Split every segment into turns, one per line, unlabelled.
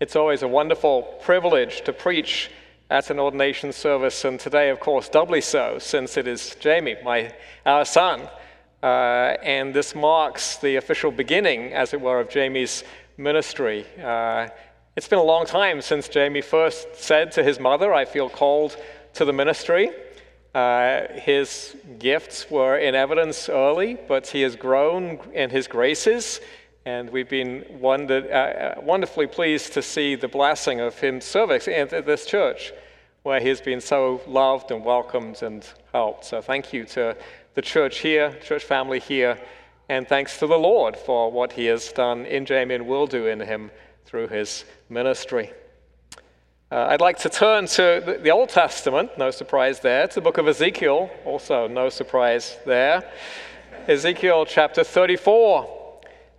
It's always a wonderful privilege to preach at an ordination service, and today, of course, doubly so, since it is Jamie, my, our son. Uh, and this marks the official beginning, as it were, of Jamie's ministry. Uh, it's been a long time since Jamie first said to his mother, I feel called to the ministry. Uh, his gifts were in evidence early, but he has grown in his graces and we've been uh, uh, wonderfully pleased to see the blessing of him serving at this church, where he has been so loved and welcomed and helped. So thank you to the church here, church family here, and thanks to the Lord for what he has done in Jamie and will do in him through his ministry. Uh, I'd like to turn to the Old Testament, no surprise there, to the book of Ezekiel, also no surprise there. Ezekiel chapter 34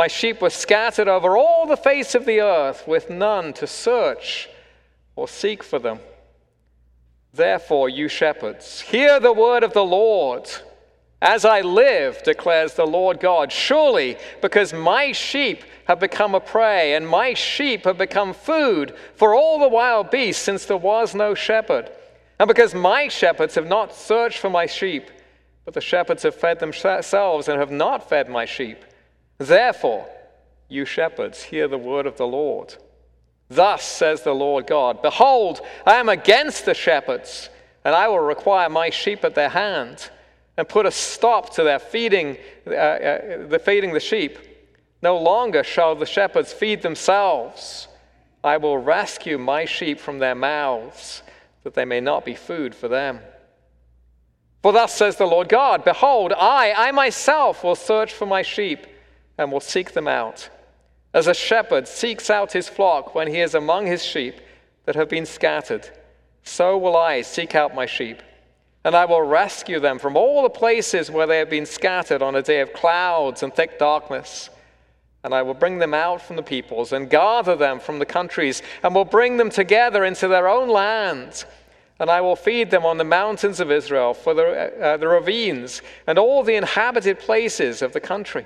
My sheep were scattered over all the face of the earth, with none to search or seek for them. Therefore, you shepherds, hear the word of the Lord. As I live, declares the Lord God, surely because my sheep have become a prey, and my sheep have become food for all the wild beasts, since there was no shepherd, and because my shepherds have not searched for my sheep, but the shepherds have fed themselves and have not fed my sheep. Therefore, you shepherds, hear the word of the Lord. Thus says the Lord God Behold, I am against the shepherds, and I will require my sheep at their hand, and put a stop to their feeding, uh, uh, the feeding the sheep. No longer shall the shepherds feed themselves. I will rescue my sheep from their mouths, that they may not be food for them. For thus says the Lord God Behold, I, I myself will search for my sheep and will seek them out. As a shepherd seeks out his flock when he is among his sheep that have been scattered, so will I seek out my sheep. And I will rescue them from all the places where they have been scattered on a day of clouds and thick darkness. And I will bring them out from the peoples and gather them from the countries, and will bring them together into their own land. And I will feed them on the mountains of Israel, for the, uh, the ravines, and all the inhabited places of the country.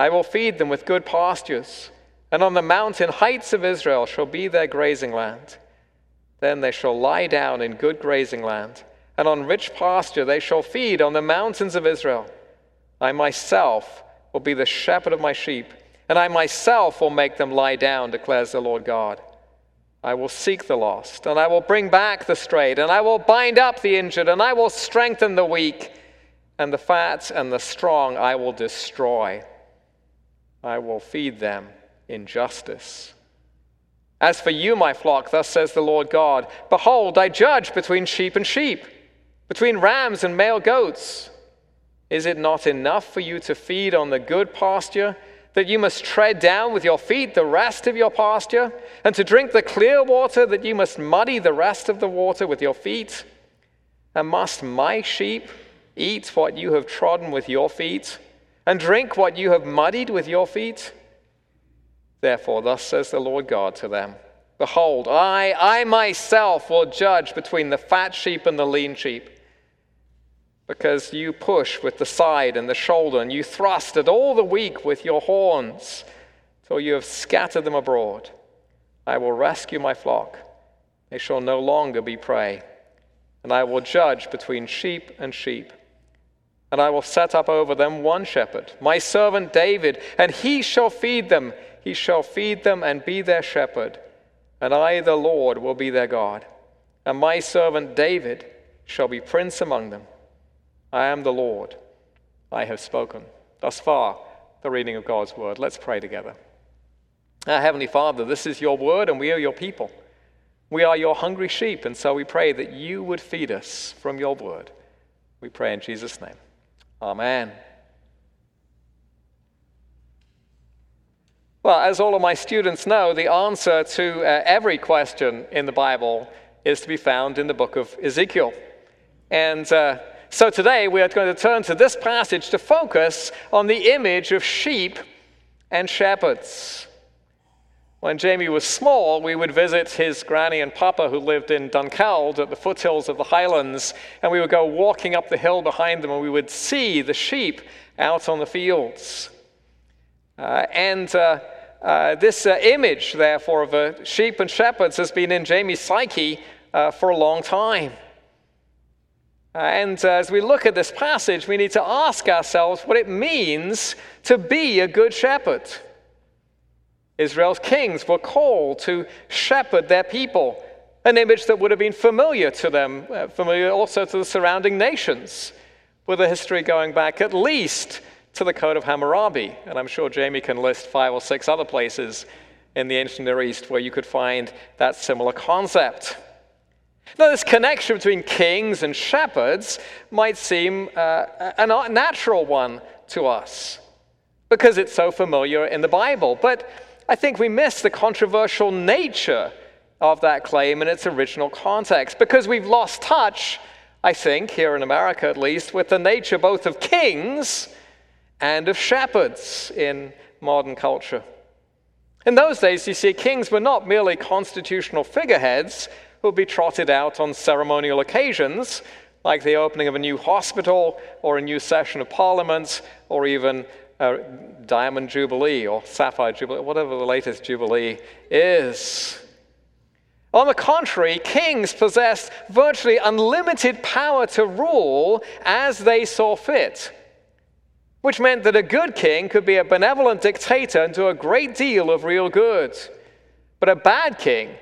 I will feed them with good pastures, and on the mountain heights of Israel shall be their grazing land. Then they shall lie down in good grazing land, and on rich pasture they shall feed on the mountains of Israel. I myself will be the shepherd of my sheep, and I myself will make them lie down, declares the Lord God. I will seek the lost, and I will bring back the strayed, and I will bind up the injured, and I will strengthen the weak, and the fat and the strong I will destroy I will feed them in justice. As for you, my flock, thus says the Lord God Behold, I judge between sheep and sheep, between rams and male goats. Is it not enough for you to feed on the good pasture, that you must tread down with your feet the rest of your pasture, and to drink the clear water, that you must muddy the rest of the water with your feet? And must my sheep eat what you have trodden with your feet? And drink what you have muddied with your feet? Therefore, thus says the Lord God to them Behold, I, I myself will judge between the fat sheep and the lean sheep. Because you push with the side and the shoulder, and you thrust at all the weak with your horns, till you have scattered them abroad. I will rescue my flock. They shall no longer be prey. And I will judge between sheep and sheep and I will set up over them one shepherd, my servant David, and he shall feed them. He shall feed them and be their shepherd. and I, the Lord, will be their God, and my servant David shall be prince among them. I am the Lord. I have spoken. Thus far, the reading of God's word. Let's pray together. Our Heavenly Father, this is your word, and we are your people. We are your hungry sheep, and so we pray that you would feed us from your word. We pray in Jesus' name. Amen. Well, as all of my students know, the answer to uh, every question in the Bible is to be found in the book of Ezekiel. And uh, so today we are going to turn to this passage to focus on the image of sheep and shepherds. When Jamie was small, we would visit his granny and papa who lived in Dunkeld at the foothills of the Highlands, and we would go walking up the hill behind them and we would see the sheep out on the fields. Uh, and uh, uh, this uh, image, therefore, of uh, sheep and shepherds has been in Jamie's psyche uh, for a long time. and as we look at this passage, we need to ask ourselves what it means to be a good shepherd. Israel's kings were called to shepherd their people, an image that would have been familiar to them, familiar also to the surrounding nations, with a history going back at least to the Code of Hammurabi. And I'm sure Jamie can list five or six other places in the ancient Near East where you could find that similar concept. Now, this connection between kings and shepherds might seem uh, a natural one to us because it's so familiar in the Bible. But I think we miss the controversial nature of that claim in its original context because we've lost touch, I think, here in America at least, with the nature both of kings and of shepherds in modern culture. In those days, you see, kings were not merely constitutional figureheads who would be trotted out on ceremonial occasions, like the opening of a new hospital or a new session of parliament or even a diamond jubilee or sapphire jubilee, whatever the latest jubilee is. On the contrary, kings possessed virtually unlimited power to rule as they saw fit which meant that a good king could be a benevolent dictator and do a great deal of real good. But a bad king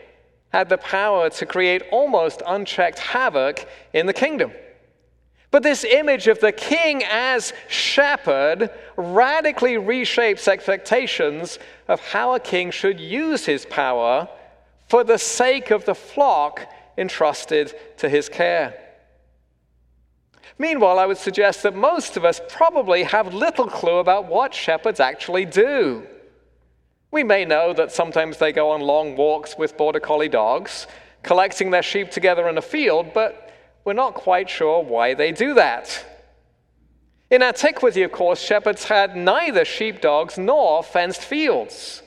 had the power to create almost unchecked havoc in the kingdom. But this image of the king as shepherd radically reshapes expectations of how a king should use his power for the sake of the flock entrusted to his care. Meanwhile, I would suggest that most of us probably have little clue about what shepherds actually do. We may know that sometimes they go on long walks with border collie dogs, collecting their sheep together in a field, but we're not quite sure why they do that. In antiquity, of course, shepherds had neither sheepdogs nor fenced fields.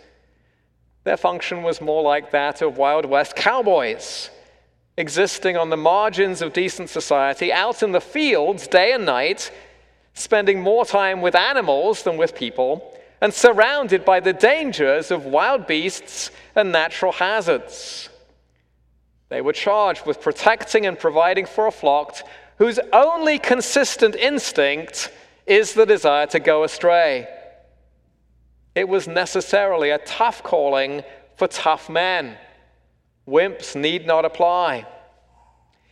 Their function was more like that of Wild West cowboys existing on the margins of decent society, out in the fields day and night, spending more time with animals than with people, and surrounded by the dangers of wild beasts and natural hazards. They were charged with protecting and providing for a flock whose only consistent instinct is the desire to go astray. It was necessarily a tough calling for tough men. Wimps need not apply.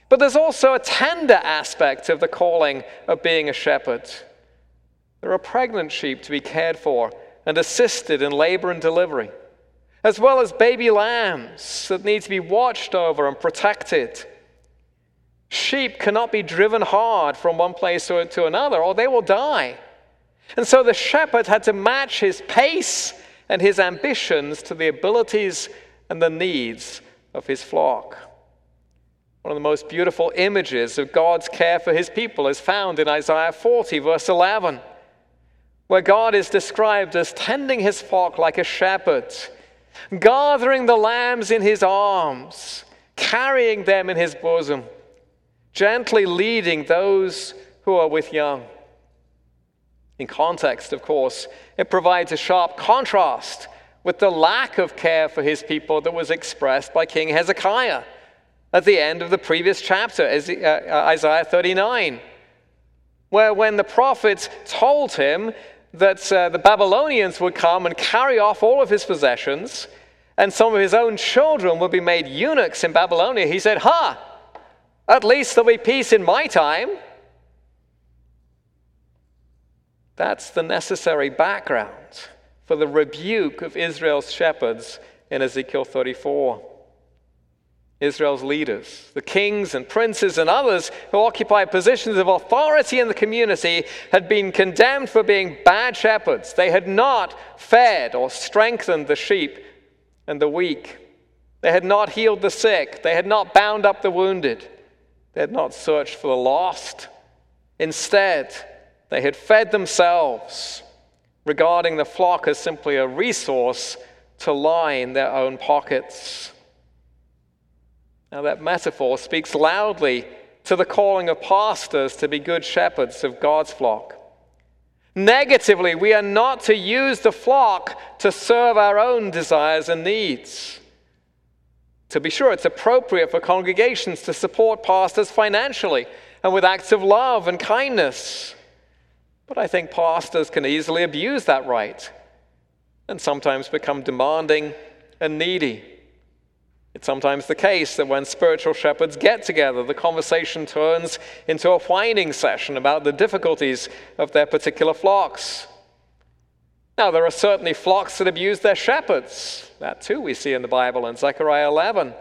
But there's also a tender aspect of the calling of being a shepherd. There are pregnant sheep to be cared for and assisted in labor and delivery, as well as baby lambs that need to be watched over and protected. Sheep cannot be driven hard from one place to another, or they will die. And so the shepherd had to match his pace and his ambitions to the abilities and the needs of his flock. One of the most beautiful images of God's care for his people is found in Isaiah 40, verse 11, where God is described as tending his flock like a shepherd, gathering the lambs in his arms, carrying them in his bosom, gently leading those who are with young. In context, of course, it provides a sharp contrast with the lack of care for his people that was expressed by King Hezekiah at the end of the previous chapter, uh, Isaiah 39, where when the prophets told him that uh, the Babylonians would come and carry off all of his possessions, and some of his own children would be made eunuchs in Babylonia, he said, Ha! At least there'll be peace in my time. That's the necessary background for the rebuke of Israel's shepherds in Ezekiel 34. Israel's leaders, the kings and princes and others who occupy positions of authority in the community, had been condemned for being bad shepherds. They had not fed or strengthened the sheep and the weak. They had not healed the sick. They had not bound up the wounded. They had not searched for the lost. Instead, they had fed themselves, regarding the flock as simply a resource to line their own pockets. Now, that metaphor speaks loudly to the calling of pastors to be good shepherds of God's flock. Negatively, we are not to use the flock to serve our own desires and needs. To be sure, it's appropriate for congregations to support pastors financially and with acts of love and kindness. But I think pastors can easily abuse that right and sometimes become demanding and needy. It's sometimes the case that when spiritual shepherds get together, the conversation turns into a whining session about the difficulties of their particular flocks. Now, there are certainly flocks that abuse their shepherds. That too we see in the Bible in Zechariah 11.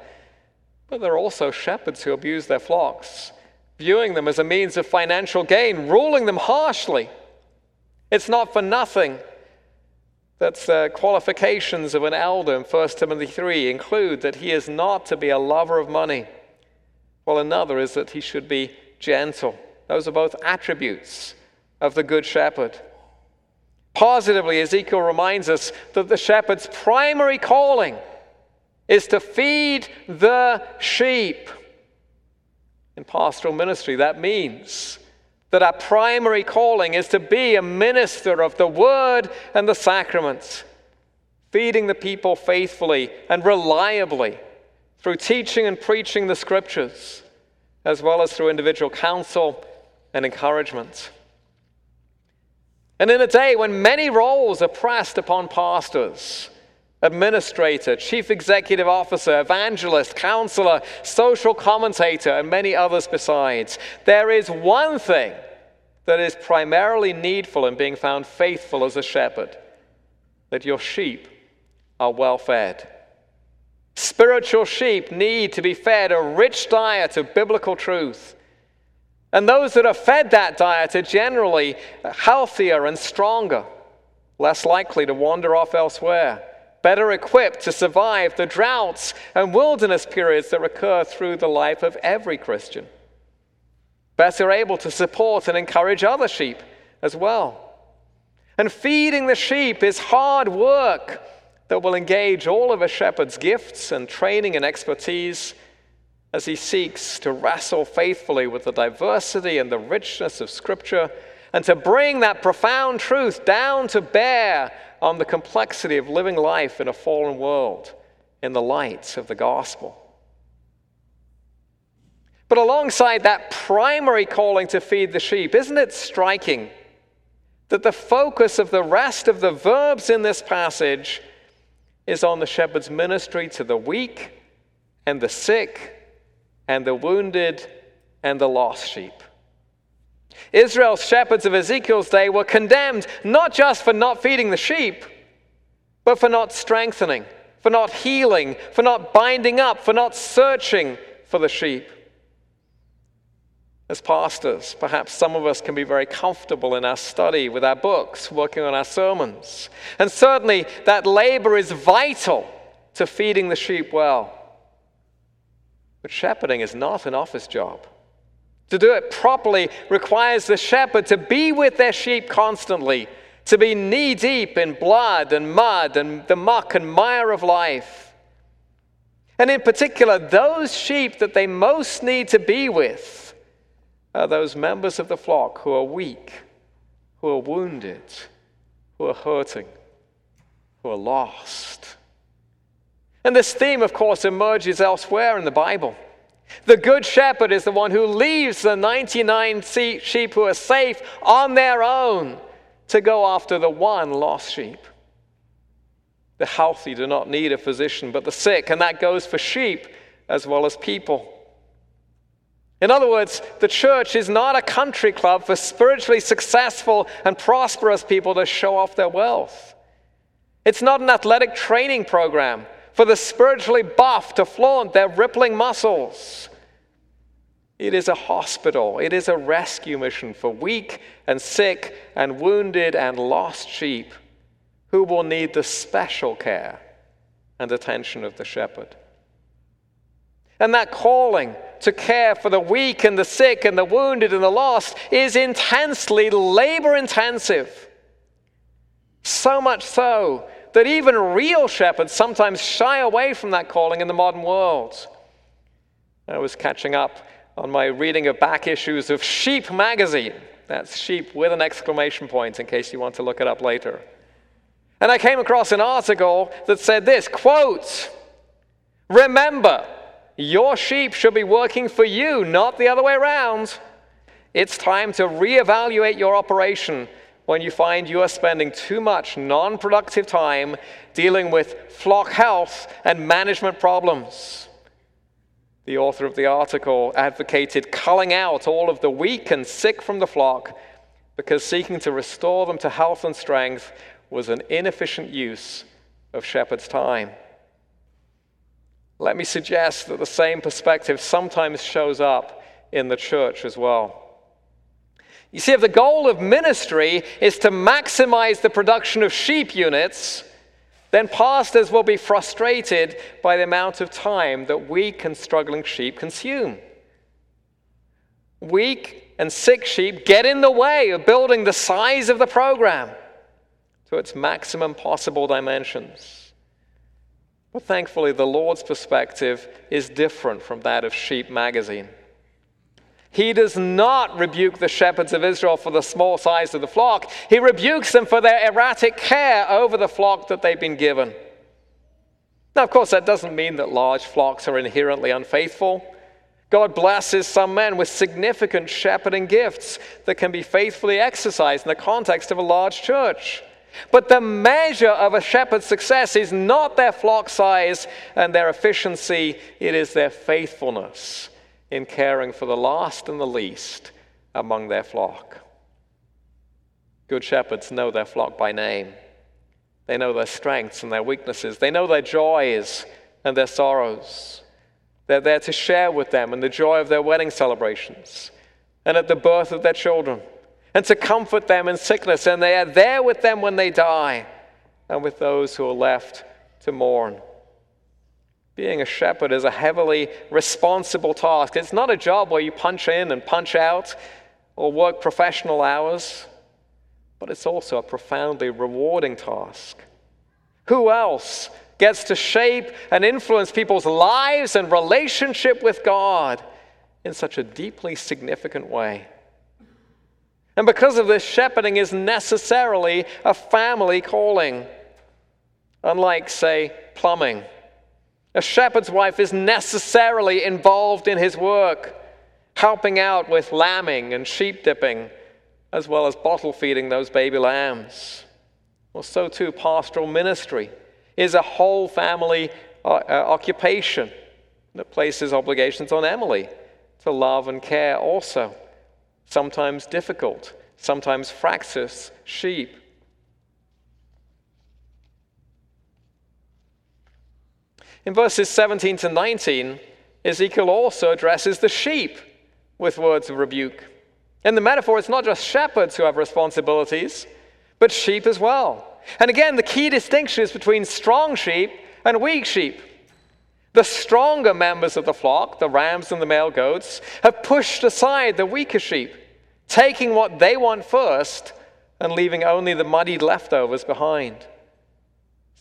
But there are also shepherds who abuse their flocks, viewing them as a means of financial gain, ruling them harshly. It's not for nothing that's the qualifications of an elder in 1 Timothy 3 include that he is not to be a lover of money, while another is that he should be gentle. Those are both attributes of the Good Shepherd. Positively, Ezekiel reminds us that the shepherd's primary calling is to feed the sheep. In pastoral ministry, that means that our primary calling is to be a minister of the word and the sacraments, feeding the people faithfully and reliably through teaching and preaching the scriptures, as well as through individual counsel and encouragement. And in a day when many roles are pressed upon pastors, administrator, chief executive officer, evangelist, counselor, social commentator, and many others besides. There is one thing that is primarily needful in being found faithful as a shepherd that your sheep are well fed. Spiritual sheep need to be fed a rich diet of biblical truth. And those that are fed that diet are generally healthier and stronger, less likely to wander off elsewhere better equipped to survive the droughts and wilderness periods that recur through the life of every Christian, better able to support and encourage other sheep as well. And feeding the sheep is hard work that will engage all of a shepherd's gifts and training and expertise as he seeks to wrestle faithfully with the diversity and the richness of Scripture and to bring that profound truth down to bear on the complexity of living life in a fallen world in the light of the gospel. But alongside that primary calling to feed the sheep, isn't it striking that the focus of the rest of the verbs in this passage is on the shepherd's ministry to the weak and the sick and the wounded and the lost sheep? Israel's shepherds of Ezekiel's day were condemned not just for not feeding the sheep, but for not strengthening, for not healing, for not binding up, for not searching for the sheep. As pastors, perhaps some of us can be very comfortable in our study with our books, working on our sermons. And certainly that labor is vital to feeding the sheep well. But shepherding is not an office job. To do it properly requires the shepherd to be with their sheep constantly, to be knee deep in blood and mud and the muck and mire of life. And in particular, those sheep that they most need to be with are those members of the flock who are weak, who are wounded, who are hurting, who are lost. And this theme, of course, emerges elsewhere in the Bible. The good shepherd is the one who leaves the 99 sheep who are safe on their own to go after the one lost sheep. The healthy do not need a physician, but the sick, and that goes for sheep as well as people. In other words, the church is not a country club for spiritually successful and prosperous people to show off their wealth. It's not an athletic training program for the spiritually buff to flaunt their rippling muscles. It is a hospital, it is a rescue mission for weak and sick and wounded and lost sheep who will need the special care and attention of the shepherd. And that calling to care for the weak and the sick and the wounded and the lost is intensely labor intensive. So much so that even real shepherds sometimes shy away from that calling in the modern world. I was catching up on my reading of back issues of Sheep magazine. That's sheep with an exclamation point in case you want to look it up later. And I came across an article that said this quote, Remember, your sheep should be working for you, not the other way around. It's time to reevaluate your operation when you find you are spending too much non productive time dealing with flock health and management problems. The author of the article advocated culling out all of the weak and sick from the flock because seeking to restore them to health and strength was an inefficient use of shepherd's time. Let me suggest that the same perspective sometimes shows up in the church as well. You see, if the goal of ministry is to maximize the production of sheep units, then pastors will be frustrated by the amount of time that weak and struggling sheep consume. Weak and sick sheep get in the way of building the size of the program to its maximum possible dimensions. But thankfully, the Lord's perspective is different from that of Sheep magazine. He does not rebuke the shepherds of Israel for the small size of the flock. He rebukes them for their erratic care over the flock that they've been given. Now, of course, that doesn't mean that large flocks are inherently unfaithful. God blesses some men with significant shepherding gifts that can be faithfully exercised in the context of a large church. But the measure of a shepherd's success is not their flock size and their efficiency, it is their faithfulness in caring for the last and the least among their flock. Good shepherds know their flock by name. They know their strengths and their weaknesses. They know their joys and their sorrows. They're there to share with them in the joy of their wedding celebrations and at the birth of their children and to comfort them in sickness, and they are there with them when they die and with those who are left to mourn. Being a shepherd is a heavily responsible task. It's not a job where you punch in and punch out or work professional hours, but it's also a profoundly rewarding task. Who else gets to shape and influence people's lives and relationship with God in such a deeply significant way? And because of this, shepherding is necessarily a family calling. Unlike, say, plumbing, a shepherd's wife is necessarily involved in his work, helping out with lambing and sheep dipping, as well as bottle feeding those baby lambs. Well, so too, pastoral ministry is a whole family uh, uh, occupation that places obligations on Emily to love and care also sometimes difficult, sometimes fractious sheep. In verses 17 to 19, Ezekiel also addresses the sheep with words of rebuke. In the metaphor, it's not just shepherds who have responsibilities, but sheep as well. And again, the key distinction is between strong sheep and weak sheep. The stronger members of the flock, the rams and the male goats, have pushed aside the weaker sheep, taking what they want first and leaving only the muddied leftovers behind.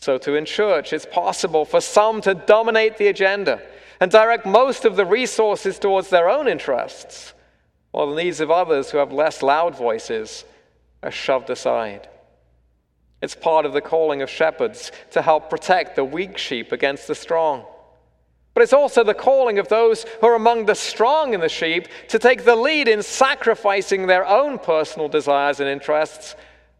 So, too, in church, it's possible for some to dominate the agenda and direct most of the resources towards their own interests, while the needs of others who have less loud voices are shoved aside. It's part of the calling of shepherds to help protect the weak sheep against the strong. But it's also the calling of those who are among the strong in the sheep to take the lead in sacrificing their own personal desires and interests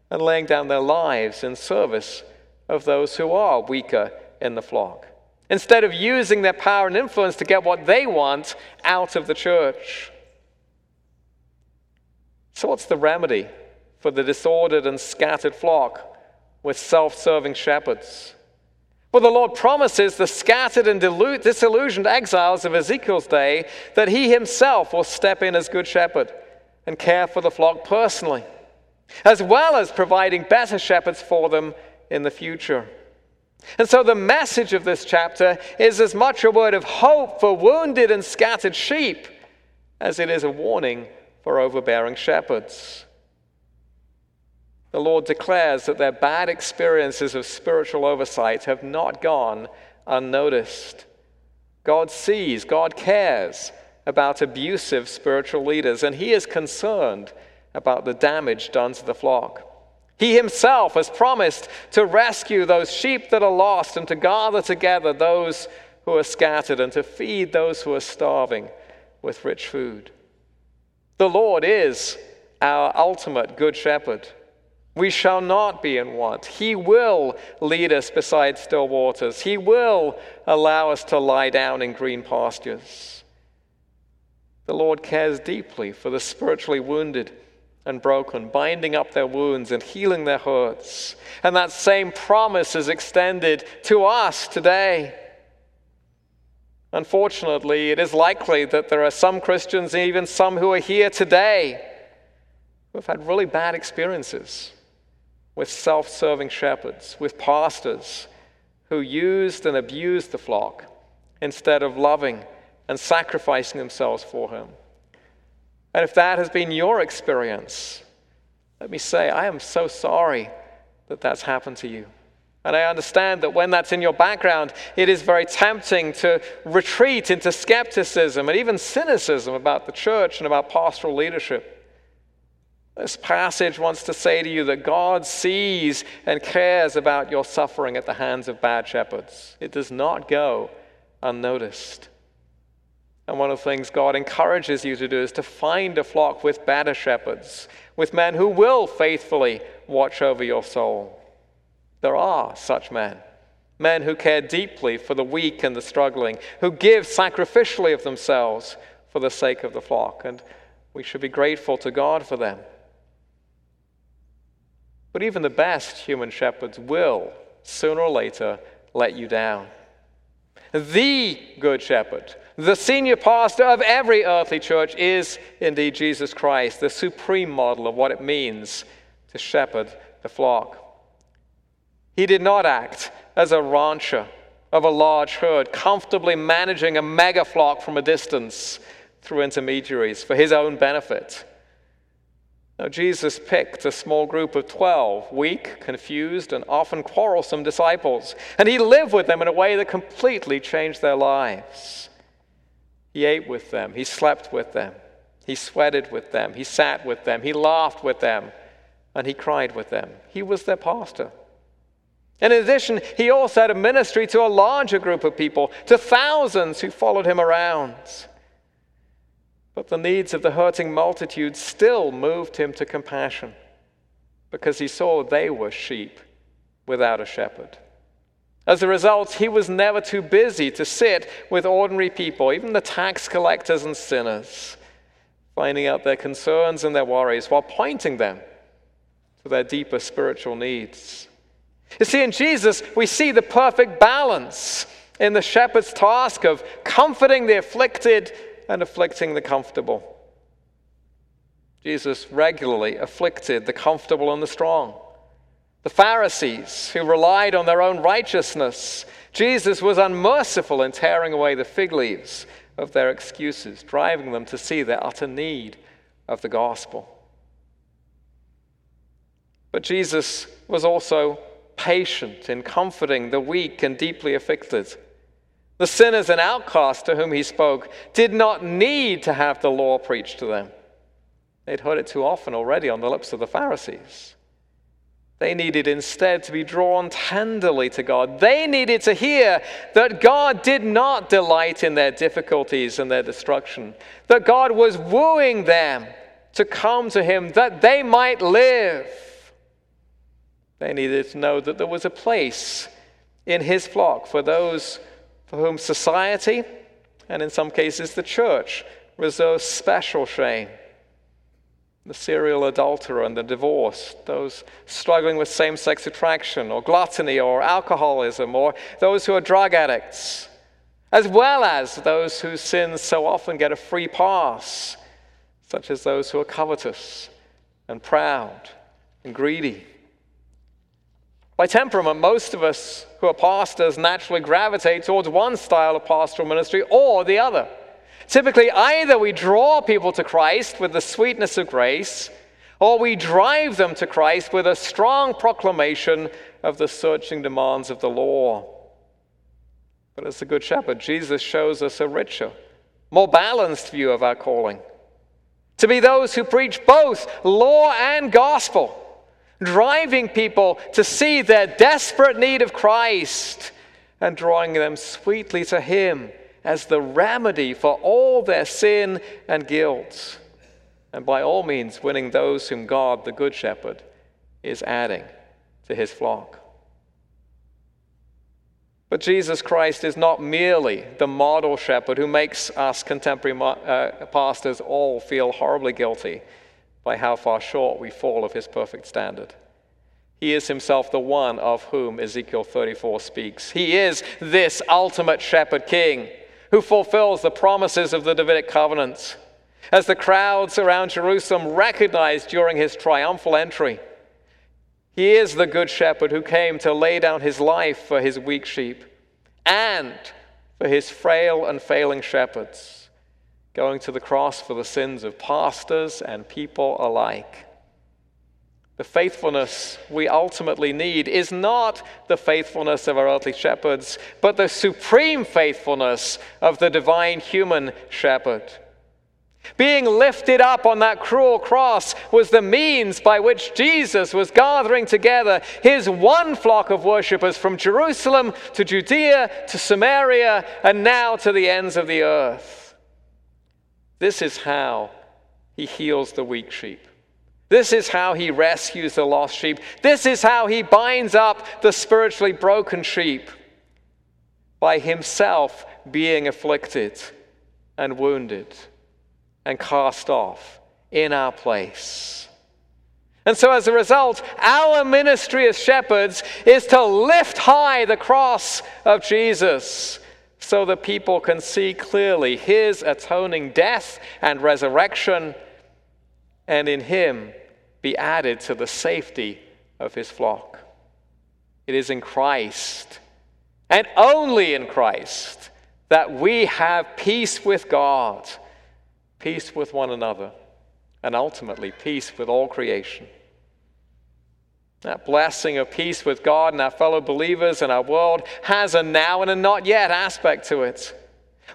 and laying down their lives in service of those who are weaker in the flock, instead of using their power and influence to get what they want out of the church. So, what's the remedy for the disordered and scattered flock with self serving shepherds? Well, the Lord promises the scattered and disillusioned exiles of Ezekiel's day that he himself will step in as good shepherd and care for the flock personally, as well as providing better shepherds for them in the future. And so the message of this chapter is as much a word of hope for wounded and scattered sheep as it is a warning for overbearing shepherds. The Lord declares that their bad experiences of spiritual oversight have not gone unnoticed. God sees, God cares about abusive spiritual leaders, and He is concerned about the damage done to the flock. He Himself has promised to rescue those sheep that are lost and to gather together those who are scattered and to feed those who are starving with rich food. The Lord is our ultimate good shepherd. We shall not be in want. He will lead us beside still waters. He will allow us to lie down in green pastures. The Lord cares deeply for the spiritually wounded and broken, binding up their wounds and healing their hurts. And that same promise is extended to us today. Unfortunately, it is likely that there are some Christians, even some who are here today, who have had really bad experiences with self serving shepherds, with pastors who used and abused the flock instead of loving and sacrificing themselves for him. And if that has been your experience, let me say, I am so sorry that that's happened to you. And I understand that when that's in your background, it is very tempting to retreat into skepticism and even cynicism about the church and about pastoral leadership. This passage wants to say to you that God sees and cares about your suffering at the hands of bad shepherds. It does not go unnoticed. And one of the things God encourages you to do is to find a flock with better shepherds, with men who will faithfully watch over your soul. There are such men. Men who care deeply for the weak and the struggling, who give sacrificially of themselves for the sake of the flock. And we should be grateful to God for them. But even the best human shepherds will, sooner or later, let you down. The Good Shepherd, the senior pastor of every earthly church, is indeed Jesus Christ, the supreme model of what it means to shepherd the flock. He did not act as a rancher of a large herd, comfortably managing a mega flock from a distance through intermediaries for his own benefit. Now, Jesus picked a small group of 12 weak, confused, and often quarrelsome disciples, and he lived with them in a way that completely changed their lives. He ate with them, he slept with them, he sweated with them, he sat with them, he laughed with them, and he cried with them. He was their pastor. In addition, he also had a ministry to a larger group of people, to thousands who followed him around. But the needs of the hurting multitude still moved him to compassion because he saw they were sheep without a shepherd. As a result, he was never too busy to sit with ordinary people, even the tax collectors and sinners, finding out their concerns and their worries while pointing them to their deeper spiritual needs. You see, in Jesus, we see the perfect balance in the shepherd's task of comforting the afflicted and afflicting the comfortable. Jesus regularly afflicted the comfortable and the strong. The Pharisees, who relied on their own righteousness, Jesus was unmerciful in tearing away the fig leaves of their excuses, driving them to see their utter need of the gospel. But Jesus was also patient in comforting the weak and deeply afflicted. The sinners and outcasts to whom he spoke did not need to have the law preached to them. They'd heard it too often already on the lips of the Pharisees. They needed instead to be drawn tenderly to God. They needed to hear that God did not delight in their difficulties and their destruction, that God was wooing them to come to Him that they might live. They needed to know that there was a place in his flock for those for whom society, and in some cases the church, reserves special shame. The serial adulterer and the divorced, those struggling with same sex attraction or gluttony or alcoholism, or those who are drug addicts, as well as those whose sins so often get a free pass, such as those who are covetous and proud and greedy. By temperament, most of us who are pastors naturally gravitate towards one style of pastoral ministry or the other. Typically, either we draw people to Christ with the sweetness of grace, or we drive them to Christ with a strong proclamation of the searching demands of the law. But as the Good Shepherd, Jesus shows us a richer, more balanced view of our calling to be those who preach both law and gospel, driving people to see their desperate need of Christ and drawing them sweetly to Him as the remedy for all their sin and guilt. And by all means, winning those whom God, the Good Shepherd, is adding to His flock. But Jesus Christ is not merely the model shepherd who makes us contemporary uh, pastors all feel horribly guilty by how far short we fall of his perfect standard. He is himself the one of whom Ezekiel 34 speaks. He is this ultimate shepherd king who fulfills the promises of the Davidic covenants. As the crowds around Jerusalem recognized during his triumphal entry, he is the good shepherd who came to lay down his life for his weak sheep and for his frail and failing shepherds, going to the cross for the sins of pastors and people alike. The faithfulness we ultimately need is not the faithfulness of our earthly shepherds, but the supreme faithfulness of the divine human shepherd. Being lifted up on that cruel cross was the means by which Jesus was gathering together his one flock of worshippers from Jerusalem to Judea to Samaria and now to the ends of the earth. This is how he heals the weak sheep. This is how he rescues the lost sheep. This is how he binds up the spiritually broken sheep by himself being afflicted and wounded and cast off in our place. And so, as a result, our ministry as shepherds is to lift high the cross of Jesus so that people can see clearly his atoning death and resurrection, and in him be added to the safety of his flock. It is in Christ, and only in Christ, that we have peace with God peace with one another, and ultimately peace with all creation. That blessing of peace with God and our fellow believers and our world has a now and a not yet aspect to it.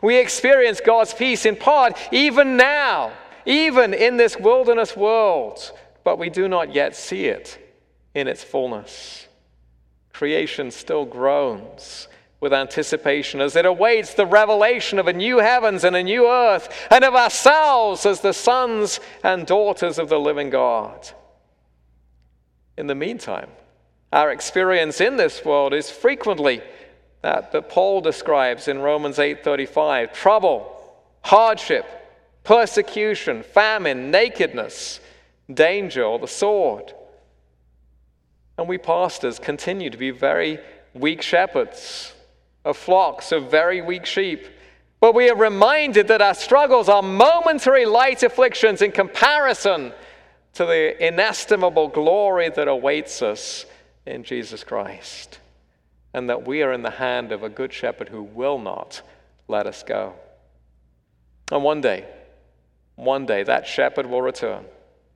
We experience God's peace in part even now, even in this wilderness world, but we do not yet see it in its fullness. Creation still groans with anticipation as it awaits the revelation of a new heavens and a new earth, and of ourselves as the sons and daughters of the living God. In the meantime, our experience in this world is frequently that that Paul describes in Romans 8:35, trouble, hardship, persecution, famine, nakedness, danger, or the sword. And we pastors continue to be very weak shepherds of flocks of very weak sheep. But we are reminded that our struggles are momentary light afflictions in comparison to the inestimable glory that awaits us in Jesus Christ. And that we are in the hand of a good shepherd who will not let us go. And one day, one day, that shepherd will return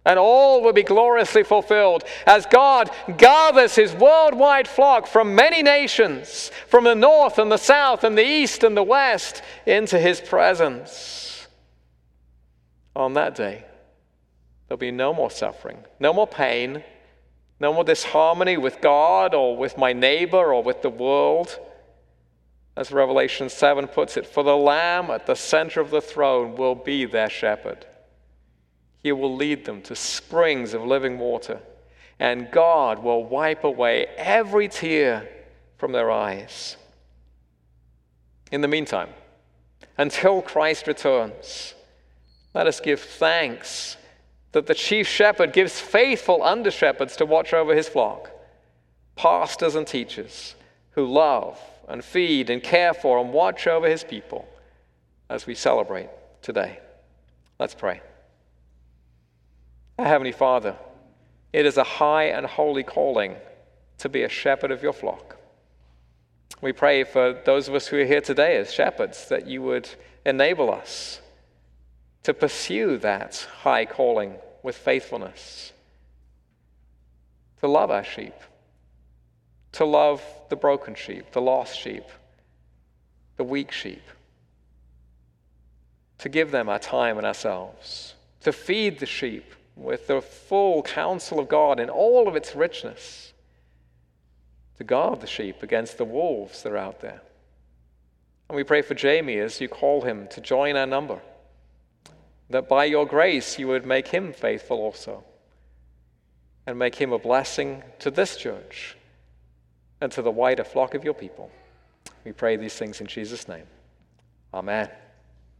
and all will be gloriously fulfilled as God gathers his worldwide flock from many nations, from the north and the south and the east and the west, into his presence. On that day, there'll be no more suffering, no more pain, no more disharmony with God or with my neighbor or with the world. As Revelation 7 puts it, for the Lamb at the center of the throne will be their shepherd. He will lead them to springs of living water, and God will wipe away every tear from their eyes. In the meantime, until Christ returns, let us give thanks that the chief shepherd gives faithful under shepherds to watch over his flock, pastors and teachers who love and feed and care for and watch over his people as we celebrate today. Let's pray. Heavenly Father, it is a high and holy calling to be a shepherd of your flock. We pray for those of us who are here today as shepherds that you would enable us to pursue that high calling with faithfulness, to love our sheep, to love the broken sheep, the lost sheep, the weak sheep, to give them our time and ourselves, to feed the sheep with the full counsel of God in all of its richness to guard the sheep against the wolves that are out there. And we pray for Jamie as you call him to join our number, that by your grace you would make him faithful also, and make him a blessing to this church and to the wider flock of your people. We pray these things in Jesus' name. Amen.